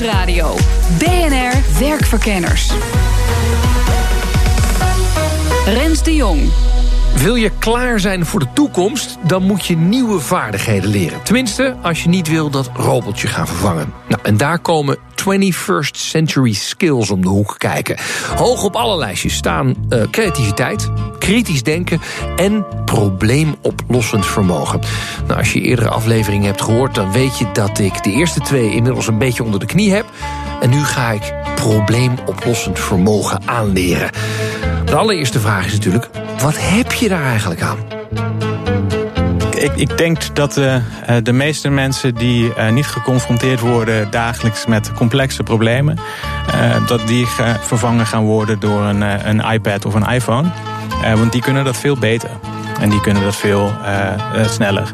Nieuwsradio. BNR Werkverkenners. Rens de Jong. Wil je klaar zijn voor de toekomst, dan moet je nieuwe vaardigheden leren. Tenminste, als je niet wil dat robotje gaan vervangen. Nou, en daar komen 21st century skills om de hoek kijken. Hoog op alle lijstjes staan uh, creativiteit, kritisch denken en probleemoplossend vermogen. Nou, als je eerdere afleveringen hebt gehoord, dan weet je dat ik de eerste twee inmiddels een beetje onder de knie heb. En nu ga ik probleemoplossend vermogen aanleren. De allereerste vraag is natuurlijk: wat heb je daar eigenlijk aan? Ik, ik denk dat uh, de meeste mensen die uh, niet geconfronteerd worden dagelijks met complexe problemen, uh, dat die vervangen gaan worden door een, een iPad of een iPhone. want die kunnen dat veel beter. En die kunnen dat veel sneller.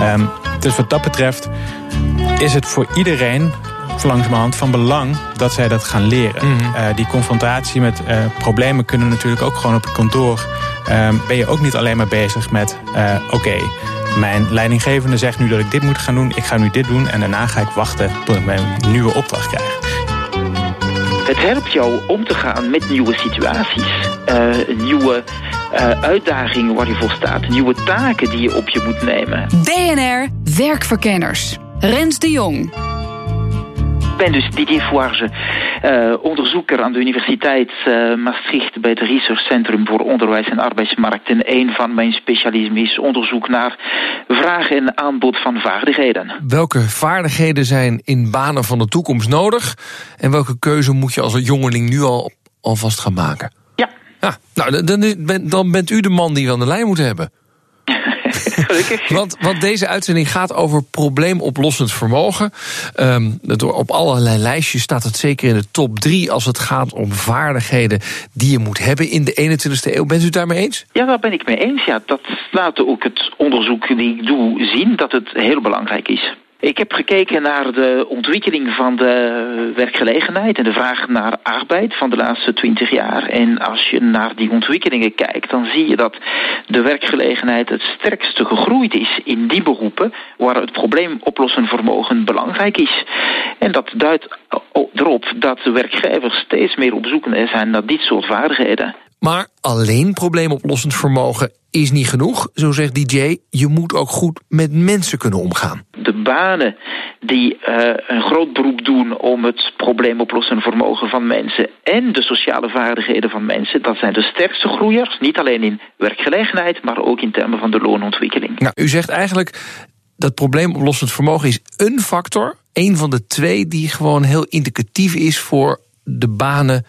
Um, dus wat dat betreft is het voor iedereen langzamerhand van belang dat zij dat gaan leren. Mm -hmm. uh, die confrontatie met uh, problemen kunnen natuurlijk ook gewoon op het kantoor. Uh, ben je ook niet alleen maar bezig met: oké, okay, mijn leidinggevende zegt nu dat ik dit moet gaan doen. Ik ga nu dit doen en daarna ga ik wachten tot ik mijn nieuwe opdracht krijg. Het helpt jou om te gaan met nieuwe situaties, nieuwe uitdagingen waar je voor staat, nieuwe taken die je op je moet nemen. BNR Werkverkenners. Rens de Jong. Ik ben dus Didier uh, onderzoeker aan de Universiteit uh, Maastricht bij het Research Centrum voor Onderwijs en Arbeidsmarkt. En een van mijn specialismen is onderzoek naar vraag en aanbod van vaardigheden. Welke vaardigheden zijn in banen van de toekomst nodig? En welke keuze moet je als jongeling nu al alvast gaan maken? Ja. ja nou, dan, dan bent u de man die we aan de lijn moet hebben. want, want, deze uitzending gaat over probleemoplossend vermogen. Um, op allerlei lijstjes staat het zeker in de top drie als het gaat om vaardigheden die je moet hebben in de 21ste eeuw. Bent u het daarmee eens? Ja, daar ben ik mee eens. Ja, dat laat ook het onderzoek die ik doe zien dat het heel belangrijk is. Ik heb gekeken naar de ontwikkeling van de werkgelegenheid en de vraag naar arbeid van de laatste twintig jaar. En als je naar die ontwikkelingen kijkt, dan zie je dat de werkgelegenheid het sterkste gegroeid is in die beroepen waar het probleemoplossend vermogen belangrijk is. En dat duidt erop dat de werkgevers steeds meer op zoek zijn naar dit soort vaardigheden. Maar alleen probleemoplossend vermogen is niet genoeg, zo zegt DJ. Je moet ook goed met mensen kunnen omgaan. De banen die uh, een groot beroep doen om het probleemoplossend vermogen van mensen en de sociale vaardigheden van mensen, dat zijn de sterkste groeiers. Niet alleen in werkgelegenheid, maar ook in termen van de loonontwikkeling. Nou, u zegt eigenlijk dat probleemoplossend vermogen is een factor, een van de twee die gewoon heel indicatief is voor de banen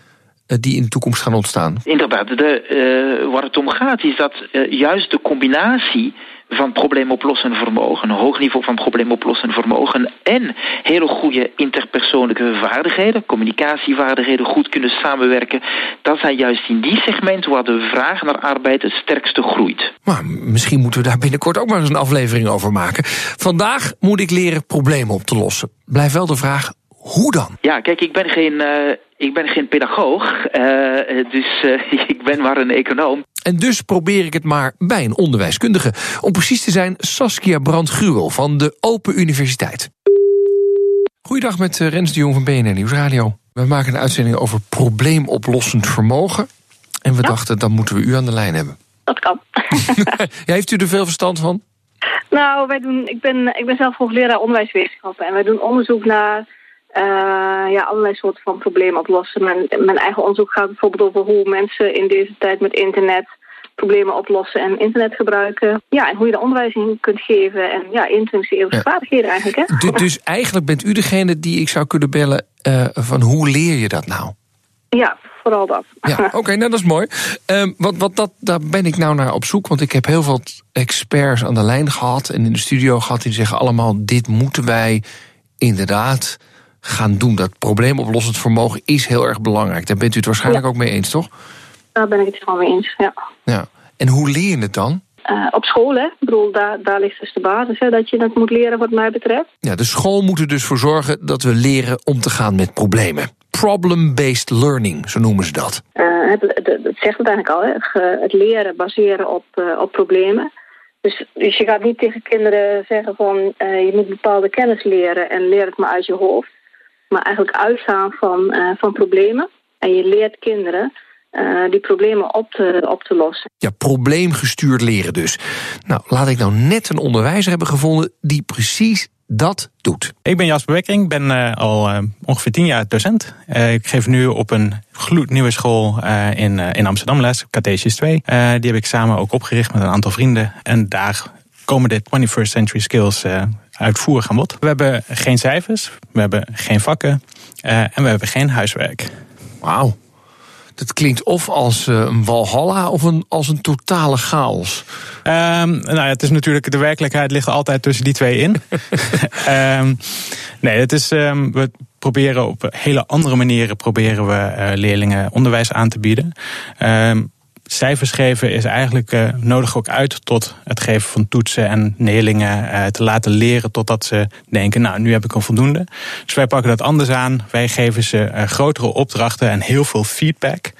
die in de toekomst gaan ontstaan? Inderdaad, de, uh, waar het om gaat is dat uh, juist de combinatie van probleemoplossend vermogen, een hoog niveau van probleemoplossend vermogen en hele goede interpersoonlijke vaardigheden, communicatievaardigheden, goed kunnen samenwerken, dat zijn juist in die segmenten waar de vraag naar arbeid het sterkste groeit. Maar misschien moeten we daar binnenkort ook maar eens een aflevering over maken. Vandaag moet ik leren problemen op te lossen. Blijft wel de vraag, hoe dan? Ja, kijk, ik ben geen, uh, ik ben geen pedagoog, uh, dus uh, ik ben maar een econoom. En dus probeer ik het maar bij een onderwijskundige. Om precies te zijn, Saskia Brandt-Gruwel van de Open Universiteit. Goeiedag met Rens de Jong van BNR Nieuwsradio. We maken een uitzending over probleemoplossend vermogen. En we ja? dachten, dan moeten we u aan de lijn hebben. Dat kan. ja, heeft u er veel verstand van? Nou, wij doen, ik, ben, ik ben zelf hoogleraar onderwijswetenschappen. En wij doen onderzoek naar uh, ja, allerlei soorten van problemen oplossen. Mijn, mijn eigen onderzoek gaat bijvoorbeeld over hoe mensen in deze tijd met internet problemen oplossen en internet gebruiken. Ja, en hoe je de onderwijs in kunt geven. En ja, 21e eeuwse ja. vaardigheden eigenlijk. Hè? Dus, dus eigenlijk bent u degene die ik zou kunnen bellen uh, van hoe leer je dat nou? Ja, vooral dat. Ja, oké, okay, nou dat is mooi. Um, wat, wat dat, daar ben ik nou naar op zoek, want ik heb heel veel experts aan de lijn gehad en in de studio gehad die zeggen allemaal: dit moeten wij inderdaad gaan doen. Dat probleemoplossend vermogen is heel erg belangrijk. Daar bent u het waarschijnlijk ook mee eens, toch? Daar ben ik het gewoon mee eens, ja. ja. En hoe leer je het dan? Uh, op school, hè? Ik bedoel, daar, daar ligt dus de basis, hè, dat je het moet leren wat mij betreft. Ja, de school moet er dus voor zorgen dat we leren om te gaan met problemen. Problem-based learning, zo noemen ze dat. Uh, het, het, het, zegt het eigenlijk al, hè? het leren baseren op, uh, op problemen. Dus, dus je gaat niet tegen kinderen zeggen van je moet bepaalde kennis leren en leer het maar uit je hoofd. Maar eigenlijk uitgaan van, van problemen. En je leert kinderen uh, die problemen op te, op te lossen. Ja, probleemgestuurd leren dus. Nou, laat ik nou net een onderwijzer hebben gevonden die precies dat doet. Ik ben Jasper Wekkering, ben uh, al uh, ongeveer tien jaar docent. ik geef nu op een gloednieuwe school in, in Amsterdam les, Cartesius 2. die heb ik samen ook opgericht met een aantal vrienden. En daar komen de 21st Century Skills uitvoerig aan bod. We hebben geen cijfers, we hebben geen vakken en we hebben geen huiswerk. Wauw. Dat klinkt of als eh, een walhalla of een, als een totale chaos. Um, nou ja, het is natuurlijk, de werkelijkheid ligt altijd tussen die twee in. um, nee, het is, um, we proberen op hele andere manieren proberen we uh, leerlingen onderwijs aan te bieden cijfers geven is eigenlijk uh, nodig ook uit tot het geven van toetsen en leerlingen uh, te laten leren totdat ze denken, nou nu heb ik een voldoende. Dus wij pakken dat anders aan. Wij geven ze uh, grotere opdrachten en heel veel feedback.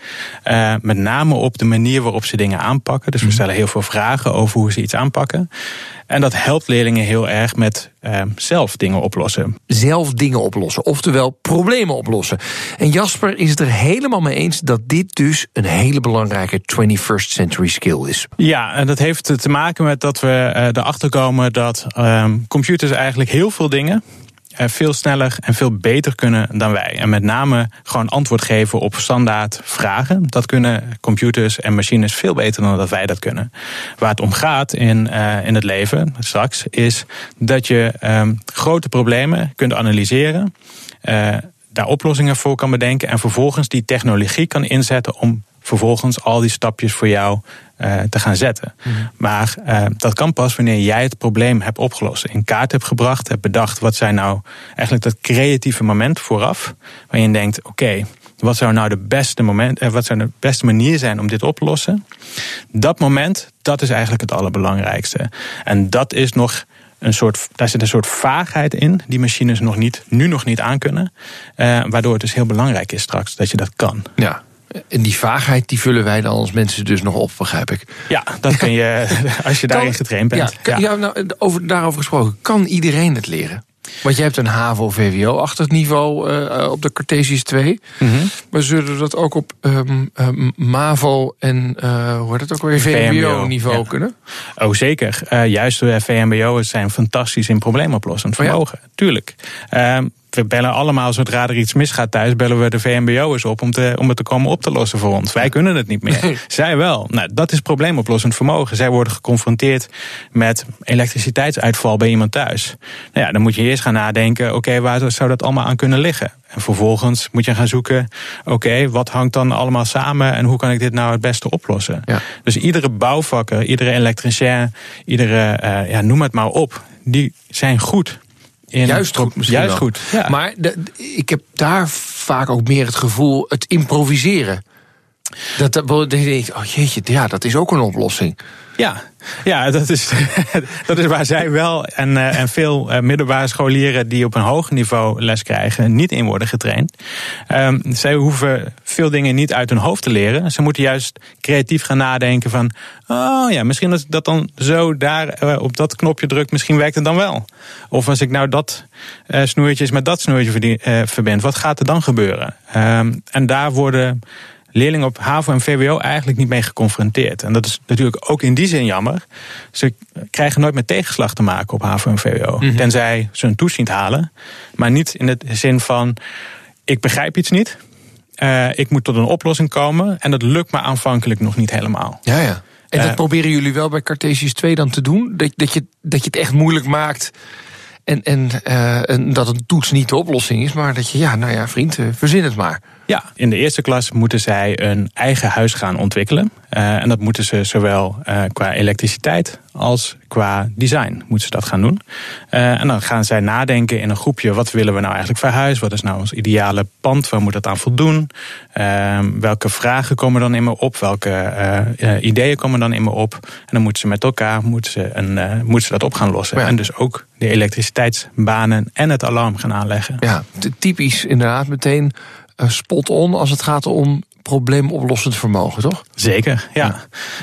met name op de manier waarop ze dingen aanpakken. Dus we mhm. stellen heel veel vragen over hoe ze iets aanpakken. En dat helpt leerlingen heel erg met uh, zelf dingen oplossen. Zelf dingen oplossen, oftewel problemen oplossen. En Jasper is het er helemaal mee eens dat dit dus een hele belangrijke 21st century skill is. Ja, en dat heeft te maken met dat we uh, erachter komen dat uh, computers eigenlijk heel veel dingen eh, veel sneller en veel beter kunnen dan wij. En met name gewoon antwoord geven op standaard vragen. Dat kunnen computers en machines veel beter dan dat wij dat kunnen. Waar het om gaat in, uh, in het leven straks is dat je um, grote problemen kunt analyseren. Uh, daar oplossingen voor kan bedenken en vervolgens die technologie kan inzetten om vervolgens al die stapjes voor jou uh, te gaan zetten. Mhm. Maar uh, dat kan pas wanneer jij het probleem hebt opgelost. In kaart hebt gebracht, hebt bedacht wat zijn nou eigenlijk dat creatieve moment vooraf. Waarin je denkt, oké, okay, wat zou nou de beste moment, uh, wat zou de beste manier zijn om dit op te lossen? Dat moment, dat is eigenlijk het allerbelangrijkste. En dat is nog een soort, daar zit een soort vaagheid in, die machines nog niet, nu nog niet aankunnen. Uh, waardoor het dus heel belangrijk is straks dat je dat kan. Ja. En die vaagheid die vullen wij dan als mensen dus nog op, begrijp ik. Ja, dat kun je als je daarin getraind bent. Ja, ja. nou, over, daarover gesproken, kan iedereen het leren? Want je hebt een HAVO-VWO-achtig niveau uh, op de Cartesius 2. Mm -hmm. Maar zullen we dat ook op um, um, MAVO en uh, hoe heet het ook weer VMBO-niveau ja. kunnen? Oh, zeker. Uh, juist de VMBO'ers zijn fantastisch in probleemoplossend vermogen. Oh, ja. Tuurlijk. Ehm, we bellen allemaal, zodra er iets misgaat thuis, bellen we de VMBO'ers op om, te, om het te komen op te lossen voor ons. Wij kunnen het niet meer. Zij wel. Nou, dat is probleemoplossend vermogen. Zij worden geconfronteerd met elektriciteitsuitval bij iemand thuis. Nou ja, dan moet je eerst gaan nadenken, oké, waar zou dat allemaal aan kunnen liggen? En vervolgens moet je gaan zoeken, oké, wat hangt dan allemaal samen en hoe kan ik dit nou het beste oplossen? Ja. Dus iedere bouwvakker, iedere elektricien, iedere, uh, ja, noem het maar op, die zijn goed juist goed misschien Juist goed. Ja. Maar de, ik heb daar vaak ook meer het gevoel, het improviseren. Dat, dat, dat je denkt, oh jeetje, ja, dat is ook een oplossing. Ja, ja dat, is, dat is waar zij wel en, uh, en veel uh, middelbare scholieren die op een hoog niveau les krijgen, niet in worden getraind. Um, zij hoeven veel dingen niet uit hun hoofd te leren. Ze moeten juist creatief gaan nadenken van, oh ja, misschien als ik dat dan zo daar uh, op dat knopje druk, misschien werkt het dan wel. Of als ik nou dat snoertje met dat snoertje verbind, wat gaat er dan gebeuren? Um, en daar worden leerlingen op HAVO en VWO eigenlijk niet mee geconfronteerd. En dat is natuurlijk ook in die zin jammer. Ze krijgen nooit met tegenslag te maken op HAVO en VWO. Mhm. Tenzij ze een toets niet halen. Maar niet in de zin van, ik begrijp iets niet. Uh, ik moet tot een oplossing komen. En dat lukt me aanvankelijk nog niet helemaal. Ja, ja. En dat uh, proberen jullie wel bij Cartesius 2 dan te doen? Dat, dat, je, dat je het echt moeilijk maakt en, en, uh, en, dat een toets niet de oplossing is, maar dat je, ja, nou ja, vriend, verzin het maar. Ja, in de eerste klas moeten zij een eigen huis gaan ontwikkelen. Uh, en dat moeten ze zowel qua elektriciteit als qua design moeten ze dat gaan doen. Uh, en dan gaan zij nadenken in een groepje, wat willen we nou eigenlijk verhuizen? Wat is nou ons ideale pand? Waar moet dat aan voldoen? Welke vragen komen dan in me op? Welke ideeën komen dan in me op? En dan moeten ze met elkaar moeten ze een, moeten ze dat op gaan lossen. Ja. En dus ook de elektriciteitsbanen en het alarm gaan aanleggen. Ja, typisch inderdaad meteen spot on als het gaat om probleemoplossend vermogen, toch? Zeker, ja.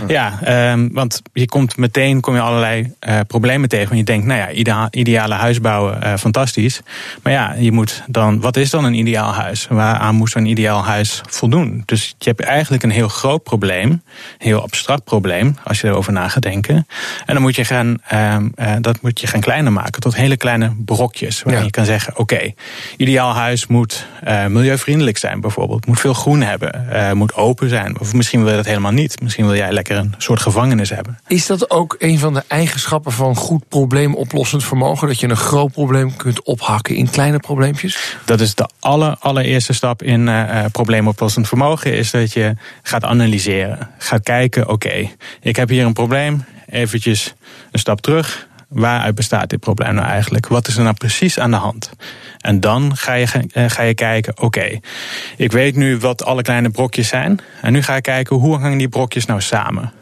Ja, ja um, want je komt meteen kom je allerlei uh, problemen tegen. Want je denkt, nou ja, idea ideale huis bouwen, uh, fantastisch. Maar ja, je moet dan, wat is dan een ideaal huis? Waaraan moet zo'n ideaal huis voldoen? Dus je hebt eigenlijk een heel groot probleem, een heel abstract probleem, als je erover na gaat denken. En dan moet je gaan, um, uh, dat moet je gaan kleiner maken tot hele kleine brokjes. Waar ja. je kan zeggen, oké, okay, ideaal huis moet milieuvriendelijk zijn bijvoorbeeld. Moet veel groen hebben uh, moet open zijn. Of misschien wil je dat helemaal niet. Misschien wil jij lekker een soort gevangenis hebben. Is dat ook een van de eigenschappen van goed probleemoplossend vermogen? Dat je een groot probleem kunt ophakken in kleine probleempjes? Dat is de aller, allereerste stap in uh, probleemoplossend vermogen. Is dat je gaat analyseren. Gaat kijken, oké, okay, ik heb hier een probleem. Eventjes een stap terug. Waaruit bestaat dit probleem nou eigenlijk? Wat is er nou precies aan de hand? En dan ga je, eh, ga je kijken, oké, ik weet nu wat alle kleine brokjes zijn. En nu ga ik kijken, hoe hangen die brokjes nou samen?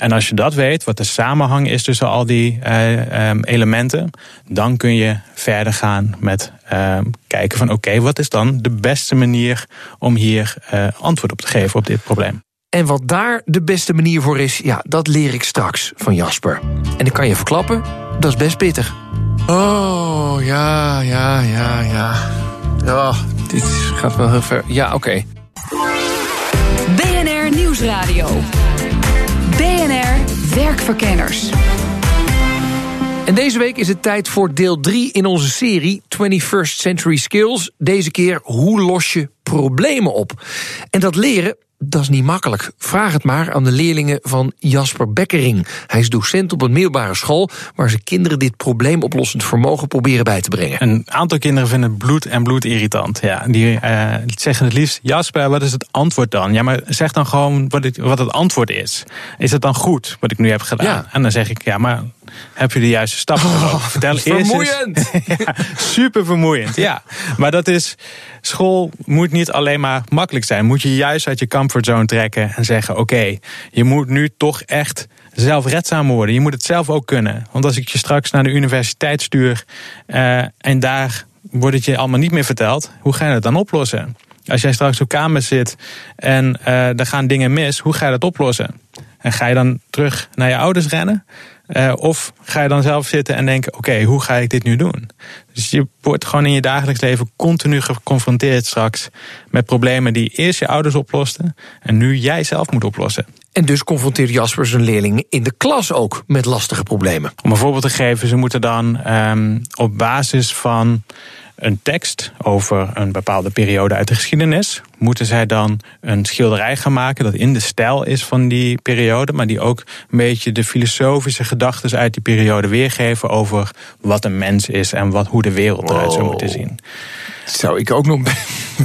En als je dat weet, wat de samenhang is tussen al die uh, um, elementen, dan kun je verder gaan met uh, kijken van oké, wat is dan de beste manier om hier uh, antwoord op te geven op dit probleem. En wat daar de beste manier voor is, ja, dat leer ik straks van Jasper. En ik kan je verklappen, dat is best pittig. Oh, ja, ja, ja, ja. Oh, dit gaat wel heel ver. Ja, oké. Okay. BNR Nieuwsradio. BNR Werkverkenners. En deze week is het tijd voor deel 3 in onze serie 21st Century Skills. Deze keer hoe los je problemen op. En dat leren, dat is niet makkelijk. Vraag het maar aan de leerlingen van Jasper Bekkering. Hij is docent op een middelbare school waar ze kinderen dit probleemoplossend vermogen proberen bij te brengen. Een aantal kinderen vinden bloed en bloed irritant. Ja, die uh, zeggen het liefst: Jasper, wat is het antwoord dan? Ja, maar zeg dan gewoon wat, het, wat het antwoord is. Is het dan goed wat ik nu heb gedaan? Ja. En dan zeg ik: ja, maar heb je de juiste stappen oh, Vertel eerst vermoeiend. ja, super vermoeiend, ja. Maar dat is, school moet niet alleen maar makkelijk zijn. Moet je juist uit je comfortzone trekken en zeggen, oké, okay, je moet nu toch echt zelfredzaam worden. Je moet het zelf ook kunnen. Want als ik je straks naar de universiteit stuur uh, en daar wordt het je allemaal niet meer verteld, hoe ga je het dan oplossen? Als jij straks op kamer zit en uh, er gaan dingen mis, hoe ga je dat oplossen? En ga je dan terug naar je ouders rennen? Uh, of ga je dan zelf zitten en denken: oké, okay, hoe ga ik dit nu doen? Dus je wordt gewoon in je dagelijks leven continu geconfronteerd straks met problemen die eerst je ouders oplosten en nu jij zelf moet oplossen. En dus confronteert Jasper zijn leerlingen in de klas ook met lastige problemen. Om een voorbeeld te geven, ze moeten dan um, op basis van een tekst over een bepaalde periode uit de geschiedenis. Moeten zij dan een schilderij gaan maken dat in de stijl is van die periode, maar die ook een beetje de filosofische gedachten uit die periode weergeven over wat een mens is en wat, hoe de wereld eruit zou moeten zien. Zou ik ook nog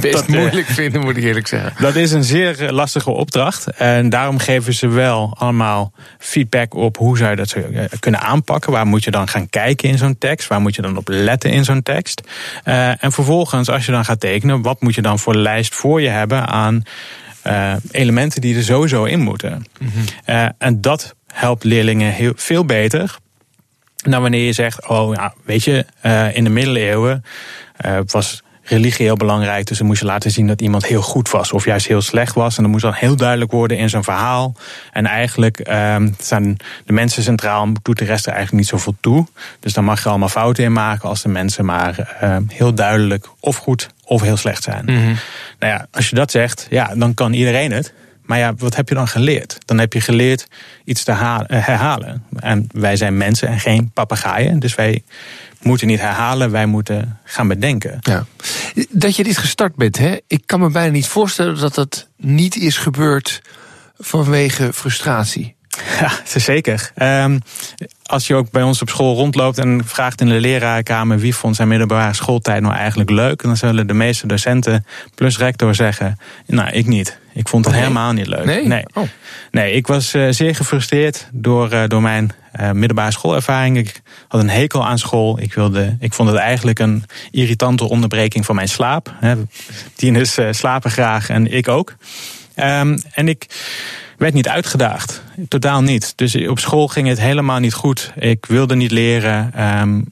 best dat, eh, moeilijk vinden, moet ik eerlijk zeggen. Dat is een zeer lastige opdracht. En daarom geven ze wel allemaal feedback op hoe zou je dat eh, kunnen aanpakken. Waar moet je dan gaan kijken in zo'n tekst? Waar moet je dan op letten in zo'n tekst? Uh, en vervolgens, als je dan gaat tekenen, wat moet je dan voor lijst voor je hebben aan uh, elementen die er sowieso in moeten? Mm -hmm. uh, en dat helpt leerlingen heel, veel beter dan wanneer je zegt: Oh, ja, weet je, in de middeleeuwen was religie heel belangrijk. Dus dan moest je laten zien dat iemand heel goed was of juist heel slecht was. En dat moest dan heel duidelijk worden in zo'n verhaal. En eigenlijk staan de mensen centraal, doet de rest er eigenlijk niet zoveel toe. Dus dan mag je allemaal fouten in maken als de mensen maar um, heel duidelijk of goed of heel slecht zijn. Mm -hmm. Nou ja, als je dat zegt, ja, dan kan iedereen het. Maar ja, wat heb je dan geleerd? Dan heb je geleerd iets te herhalen. En wij zijn mensen en geen papegaaien. Dus wij moeten niet herhalen, wij moeten gaan bedenken. Ja. Dat je dit gestart bent, hè? ik kan me bijna niet voorstellen dat dat niet is gebeurd vanwege frustratie. Ja, zeker. Um, als je ook bij ons op school rondloopt en vraagt in de lerarenkamer wie vond zijn middelbare schooltijd nou eigenlijk leuk, dan zullen de meeste docenten plus rector zeggen: Nou, ik niet. Ik vond het helemaal niet leuk. Nee? Nee, oh. nee ik was uh, zeer gefrustreerd door, uh, door mijn uh, middelbare schoolervaring. Ik had een hekel aan school. Ik, wilde, ik vond het eigenlijk een irritante onderbreking van mijn slaap. Tieners slapen graag en ik ook. Um, en ik werd niet uitgedaagd. Totaal niet. Dus op school ging het helemaal niet goed. Ik wilde niet leren. Um,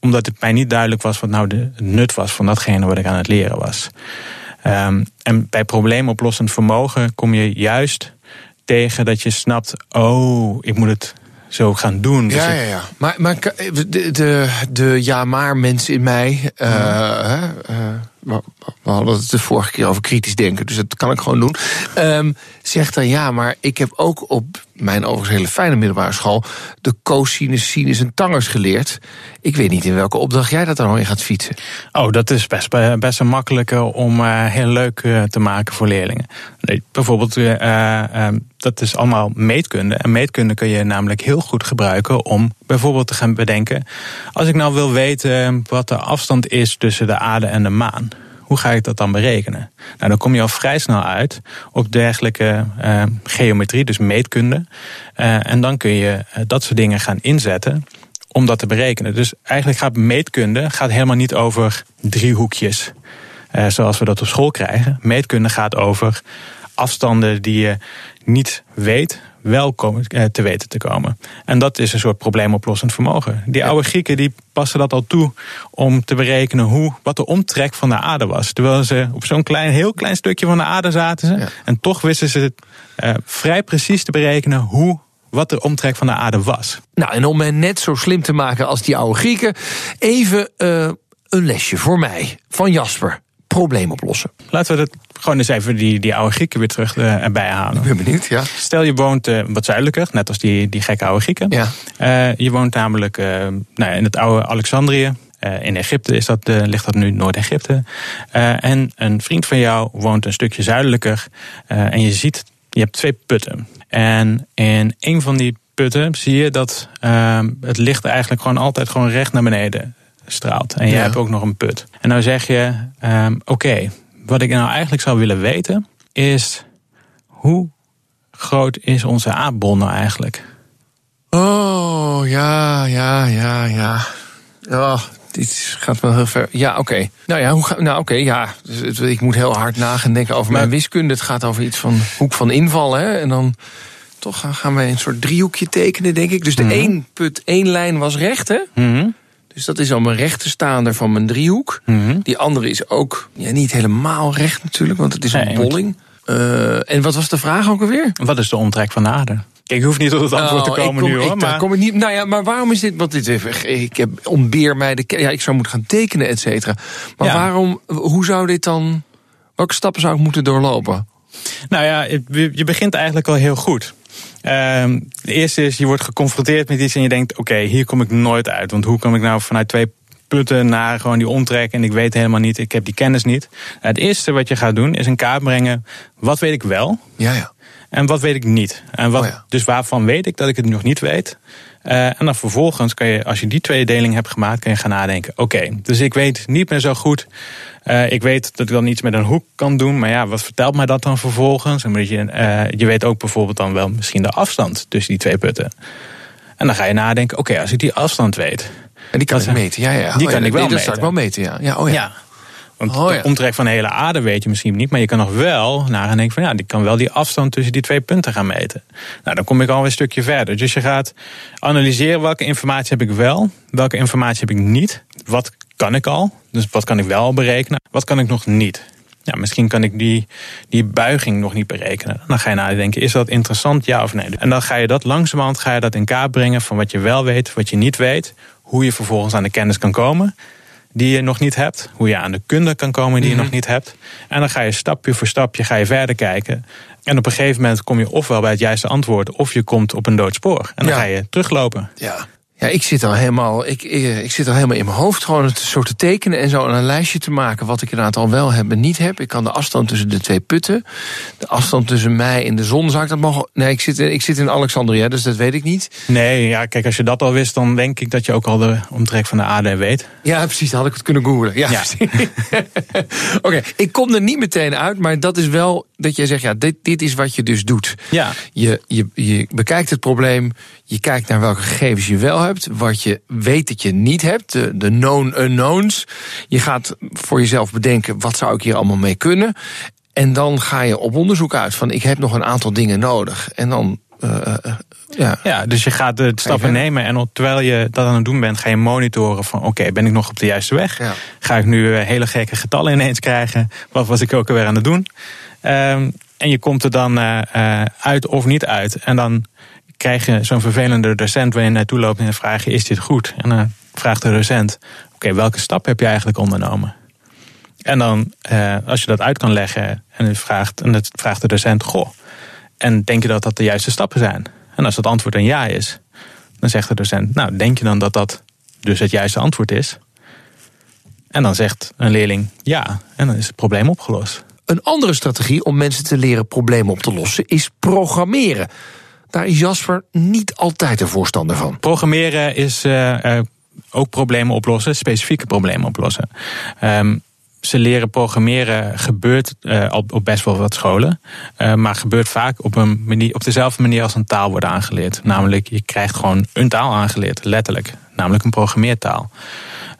omdat het mij niet duidelijk was wat nou de nut was van datgene wat ik aan het leren was. Um, en bij probleemoplossend vermogen kom je juist tegen dat je snapt: oh, ik moet het zo gaan doen. Dus ja, ja, ja. Maar, maar de, de, de ja-maar mensen in mij. Uh, uh, we, hadden het de vorige keer over kritisch denken, dus dat kan ik gewoon doen. Um, zegt dan ja, maar ik heb ook op mijn overigens hele fijne middelbare school de cosinus, sinus en tangers geleerd. Ik weet niet in welke opdracht jij dat dan in gaat fietsen. Oh, dat is best, best een makkelijke om uh, heel leuk uh, te maken voor leerlingen. Bijvoorbeeld, dat is allemaal meetkunde. En meetkunde kun je namelijk heel goed gebruiken om bijvoorbeeld te gaan bedenken. Als ik nou wil weten wat de afstand is tussen de aarde en de maan hoe ga ik dat dan berekenen? Nou, dan kom je al vrij snel uit op dergelijke uh, geometrie, dus meetkunde. Uh, en dan kun je uh, dat soort dingen gaan inzetten om dat te berekenen. Dus eigenlijk gaat meetkunde gaat helemaal niet over driehoekjes, zoals we dat op school krijgen. Meetkunde gaat over afstanden die je niet weet, wel komen, eh, te weten te komen. En dat is een soort probleemoplossend vermogen. Die oude Grieken die passen dat al toe om te berekenen hoe, wat de omtrek van de aarde was. Terwijl ze op zo'n klein, heel klein stukje van de aarde zaten ze. En toch wisten ze het uh, vrij precies te berekenen hoe wat de omtrek van de aarde was. Nou, en om hen net zo slim te maken als die oude Grieken, even uh, een lesje voor mij van Jasper probleem oplossen. Laten we dat gewoon eens even die, die oude Grieken weer terug uh, erbij halen. Ik ben benieuwd, ja. Stel je woont uh, wat zuidelijker, net als die, die gekke oude Grieken. Ja. Uh, je woont namelijk nou, in het oude Alexandrië. in Egypte is dat, ligt dat nu Noord-Egypte. en een vriend van jou woont een stukje zuidelijker. en je ziet, je hebt twee putten. En in een van die putten zie je dat het licht eigenlijk gewoon altijd gewoon recht naar beneden straalt. En je ja. hebt ook nog een put. En nou zeg je, um, oké, okay, wat ik nou eigenlijk zou willen weten is hoe groot is onze aardbol nou eigenlijk? Oh, ja, ja, ja, ja. Oh, dit gaat wel heel ver. Ja, oké. Okay. Nou ja, hoe ga, nou oké, okay, ja. Dus ik moet heel hard na gaan denken over maar, mijn wiskunde. Het gaat over iets van hoek van inval, hè. En dan toch gaan we een soort driehoekje tekenen, denk ik. Dus de mm -hmm. één put, één lijn was recht, hè? Mm -hmm. Dus dat is al mijn rechterstaander van mijn driehoek. Mm -hmm. Die andere is ook ja, niet helemaal recht natuurlijk, want het is een nee, bolling. Uh, en wat was de vraag ook alweer? Wat is de omtrek van de aarde? Ik hoef niet tot het antwoord oh, te komen kom, nu hoor. Ik, maar... kom ik niet, nou ja, maar waarom is dit? Want dit, ik heb ontbeer mij de. Ja, ik zou moeten gaan tekenen, et cetera. Maar ja. waarom? Hoe zou dit dan? Welke stappen zou ik moeten doorlopen? Nou ja, je begint eigenlijk al heel goed. Um, de eerste is, je wordt geconfronteerd met iets en je denkt, oké, okay, hier kom ik nooit uit. Want hoe kom ik nou vanuit twee putten naar gewoon die omtrek en ik weet helemaal niet, ik heb die kennis niet. Het eerste wat je gaat doen is een kaart brengen, wat weet ik wel? Ja, ja. En wat weet ik niet? En wat, oh ja. Dus waarvan weet ik dat ik het nog niet weet? Uh, en dan vervolgens kan je, als je die tweedeling hebt gemaakt, kan je gaan nadenken. Oké, okay, dus ik weet niet meer zo goed. Uh, ik weet dat ik dan iets met een hoek kan doen. Maar ja, wat vertelt mij dat dan vervolgens? En je, uh, je weet ook bijvoorbeeld dan wel misschien de afstand tussen die twee putten. En dan ga je nadenken, oké, okay, als ik die afstand weet. En die kan ik meten, ja, ja. Die oh, kan ik wel nee, meten. Dat zou ik wel meten, ja. ja, oh, ja. ja. Want Oh, de omtrek van de hele aarde weet je misschien niet. Maar je kan nog wel naar gaan denken van ja, die kan wel die afstand tussen die twee punten gaan meten. Nou, dan kom ik alweer een stukje verder. Dus je gaat analyseren welke informatie heb ik wel, welke informatie heb ik niet. Wat kan ik al? Dus wat kan ik wel berekenen? Wat kan ik nog niet? Ja, misschien kan ik die, die buiging nog niet berekenen. Dan ga je nadenken, is dat interessant, ja of nee? En dan ga je dat langzamerhand ga je dat in kaart brengen van wat je wel weet, wat je niet weet. Hoe je vervolgens aan de kennis kan komen die je nog niet hebt. Hoe je aan de kunde kan komen die je nog niet hebt. En dan ga je stapje voor stapje ga je verder kijken. En op een gegeven moment kom je ofwel bij het juiste antwoord... of je komt op een dood spoor. En dan Ja. ga je teruglopen. Ja. Ja, ik zit al helemaal, ik, ik zit al helemaal in mijn hoofd gewoon het zo te tekenen en zo een lijstje te maken wat ik inderdaad al wel heb en niet heb. Ik kan de afstand tussen de twee putten, de afstand tussen mij en de zon, zou ik dat mogen? Nee, ik zit, ik zit in Alexandria, dus dat weet ik niet. Nee, ja, kijk, als je dat al wist, dan denk ik dat je ook al de omtrek van de aarde weet. Ja, precies, dan had ik het kunnen googlen. Ja, Oké, ik kom er niet meteen uit, maar dat is wel dat jij zegt, ja, dit, dit is wat je dus doet. Ja. Je, je, je bekijkt het probleem, je kijkt naar welke gegevens je wel hebt, wat je weet dat je niet hebt, de, de known unknowns. Je gaat voor jezelf bedenken, wat zou ik hier allemaal mee kunnen? En dan ga je op onderzoek uit van, ik heb nog een aantal dingen nodig. En dan uh, ja. ja, dus je gaat de stappen nemen en terwijl je dat aan het doen bent, ga je monitoren van oké, ben ik nog op de juiste weg? Ga ik nu hele gekke getallen ineens krijgen? Wat was ik ook alweer aan het doen? Um, en je komt er dan uh, uit of niet uit. En dan krijg je zo'n vervelende docent waar je naartoe loopt en vraag je: is dit goed? En dan vraagt de docent: oké, welke stap heb je eigenlijk ondernomen? En dan, uh, als je dat uit kan leggen en, vraagt, en het vraagt de docent: goh, en denk je dat dat de juiste stappen zijn? En als het antwoord een ja is, dan zegt de docent: nou, denk je dan dat dat dus het juiste antwoord is? En dan zegt een leerling ja, en dan is het probleem opgelost. Een andere strategie om mensen te leren problemen op te lossen is programmeren. Daar is Jasper niet altijd een voorstander van. Programmeren is uh, ook problemen oplossen, specifieke problemen oplossen. Um, ze leren programmeren gebeurt uh, op, best wel wat scholen. Maar gebeurt vaak op, een manier, op dezelfde manier als een taal wordt aangeleerd. Namelijk, je krijgt gewoon een taal aangeleerd, letterlijk. Namelijk een programmeertaal.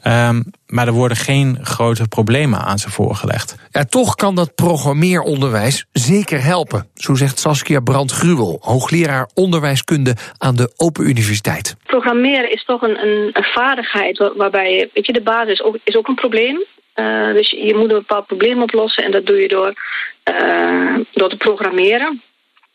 Um, maar er worden geen grote problemen aan ze voorgelegd. Ja, toch kan dat programmeeronderwijs zeker helpen. Zo zegt Saskia Brandt-Gruwel, hoogleraar onderwijskunde aan de Open Universiteit. Programmeren is toch een, een, een vaardigheid waarbij, weet je, de basis ook, is ook een probleem. Uh, dus je moet een bepaald probleem oplossen en dat doe je door, uh, door te programmeren.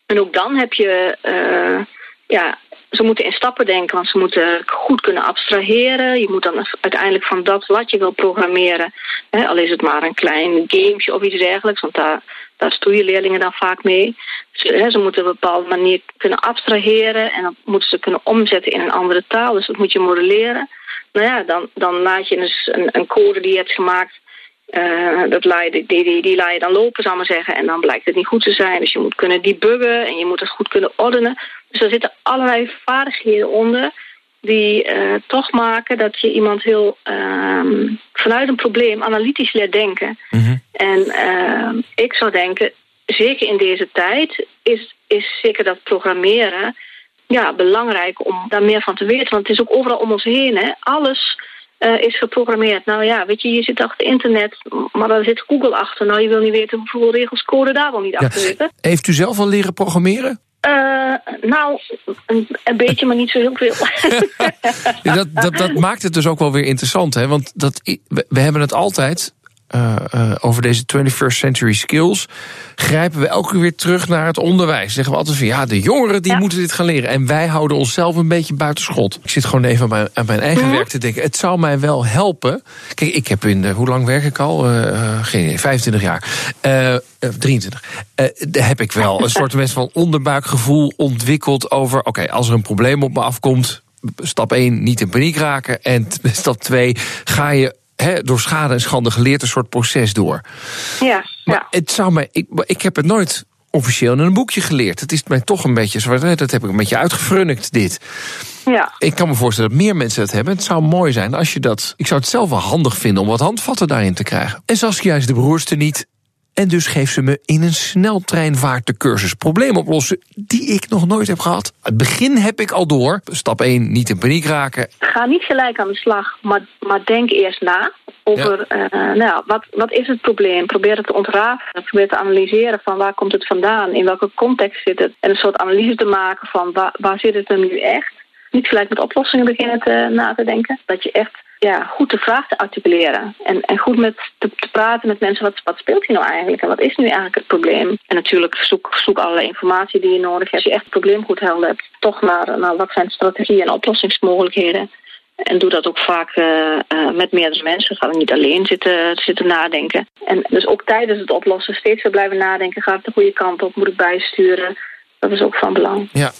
En ook dan heb je uh, ja, ze moeten in stappen denken, want ze moeten goed kunnen abstraheren. Je moet dan uiteindelijk van dat wat je wil programmeren, hè, al is het maar een klein gametje of iets dergelijks, want daar, daar stoeien leerlingen dan vaak mee. Ze, ze moeten op een bepaalde manier kunnen abstraheren en dan moeten ze kunnen omzetten in een andere taal, dus dat moet je modelleren. Nou ja, dan, dan laat je dus een, een code die je hebt gemaakt uh, dat die, die, die laat je dan lopen, zou maar zeggen. En dan blijkt het niet goed te zijn. Dus je moet kunnen debuggen en je moet het goed kunnen ordenen. Dus er zitten allerlei vaardigheden onder die uh, toch maken dat je iemand heel uh, vanuit een probleem analytisch leert denken. Mm -hmm. En uh, ik zou denken, zeker in deze tijd, is, is zeker dat programmeren ja, belangrijk om daar meer van te weten. Want het is ook overal om ons heen. Hè. Alles uh, is geprogrammeerd. Nou ja, weet je, je zit achter internet, maar daar zit Google achter. Nou, je wil niet weten hoeveel regels code daar wel niet achter zitten. Heeft u zelf al leren programmeren? Uh, nou, een, een, beetje, maar niet zo heel veel. ja, dat, dat, dat, maakt het dus ook wel weer interessant, hè? Want dat, we hebben het altijd uh, uh, over deze 21st century skills, grijpen we elke keer weer terug naar het onderwijs. Zeggen we altijd van ja, de jongeren die moeten dit gaan leren. En wij houden onszelf een beetje buitenschot. Ik zit gewoon even aan mijn, aan mijn eigen mhm. werk te denken. Het zou mij wel helpen. Kijk, ik heb in, de, hoe lang werk ik al? Uh, geen idee, 25 jaar. 23. daar heb ik wel een soort van onderbuikgevoel ontwikkeld over... oké, als er een probleem op me afkomt, stap 1, niet in paniek raken. En stap 2, ga je door schade en schande geleerd een soort proces door. Ja, maar ja. Het zou mij, ik, ik heb het nooit officieel in een boekje geleerd. Het is mij toch een beetje dat heb ik een beetje uitgefrunnikt, dit. Ja. Ik kan me voorstellen dat meer mensen dat hebben. Het zou mooi zijn als je dat. Ik zou het zelf wel handig vinden om wat handvatten daarin te krijgen. En zoals juist de broerste niet en dus geeft ze me in een sneltreinvaart de cursus probleem oplossen die ik nog nooit heb gehad. Het begin heb ik al door. Stap 1, niet in paniek raken. Ga niet gelijk aan de slag, maar, maar denk eerst na over ja. uh, nou, wat, wat is het probleem. Probeer het te ontrafelen. Probeer te analyseren van waar komt het vandaan. In welke context zit het. En een soort analyse te maken van waar, waar zit het er nu echt. Niet gelijk met oplossingen beginnen te, na te denken. Dat je echt ja, goed de vraag te articuleren. En, en goed met te, te, praten met mensen. Wat, wat speelt hier nou eigenlijk? En wat is nu eigenlijk het probleem? En natuurlijk zoek, zoek allerlei informatie die je nodig hebt. Als je echt het probleem goed helder hebt. Toch naar, naar wat zijn strategieën en oplossingsmogelijkheden. En doe dat ook vaak uh, uh, met meerdere mensen. Ga er niet alleen zitten, zitten nadenken. En dus ook tijdens het oplossen steeds weer blijven nadenken. Gaat het de goede kant op? Moet ik bijsturen? Dat is ook van belang. Ja,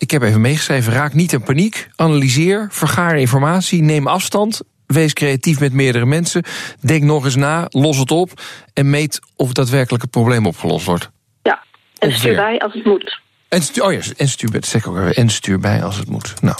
Ik heb even meegeschreven: raak niet in paniek. Analyseer, vergaar informatie, neem afstand. Wees creatief met meerdere mensen. Denk nog eens na, los het op. En meet of daadwerkelijk het probleem opgelost wordt. Ja, en stuur bij als het moet. En stuur, oh ja, en stuur, dat zeg ook. En stuur bij als het moet. Nou,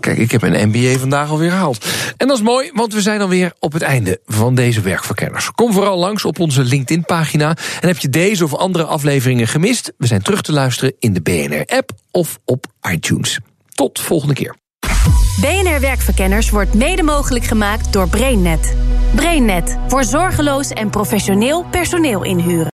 kijk, ik heb een MBA vandaag alweer gehaald. En dat is mooi, want we zijn alweer op het einde van deze werkverkenners. Kom vooral langs op onze LinkedIn-pagina. En heb je deze of andere afleveringen gemist? We zijn terug te luisteren in de BNR-app of op iTunes. Tot volgende keer. BNR Werkverkenners wordt mede mogelijk gemaakt door BrainNet. BrainNet voor zorgeloos en professioneel personeel inhuren.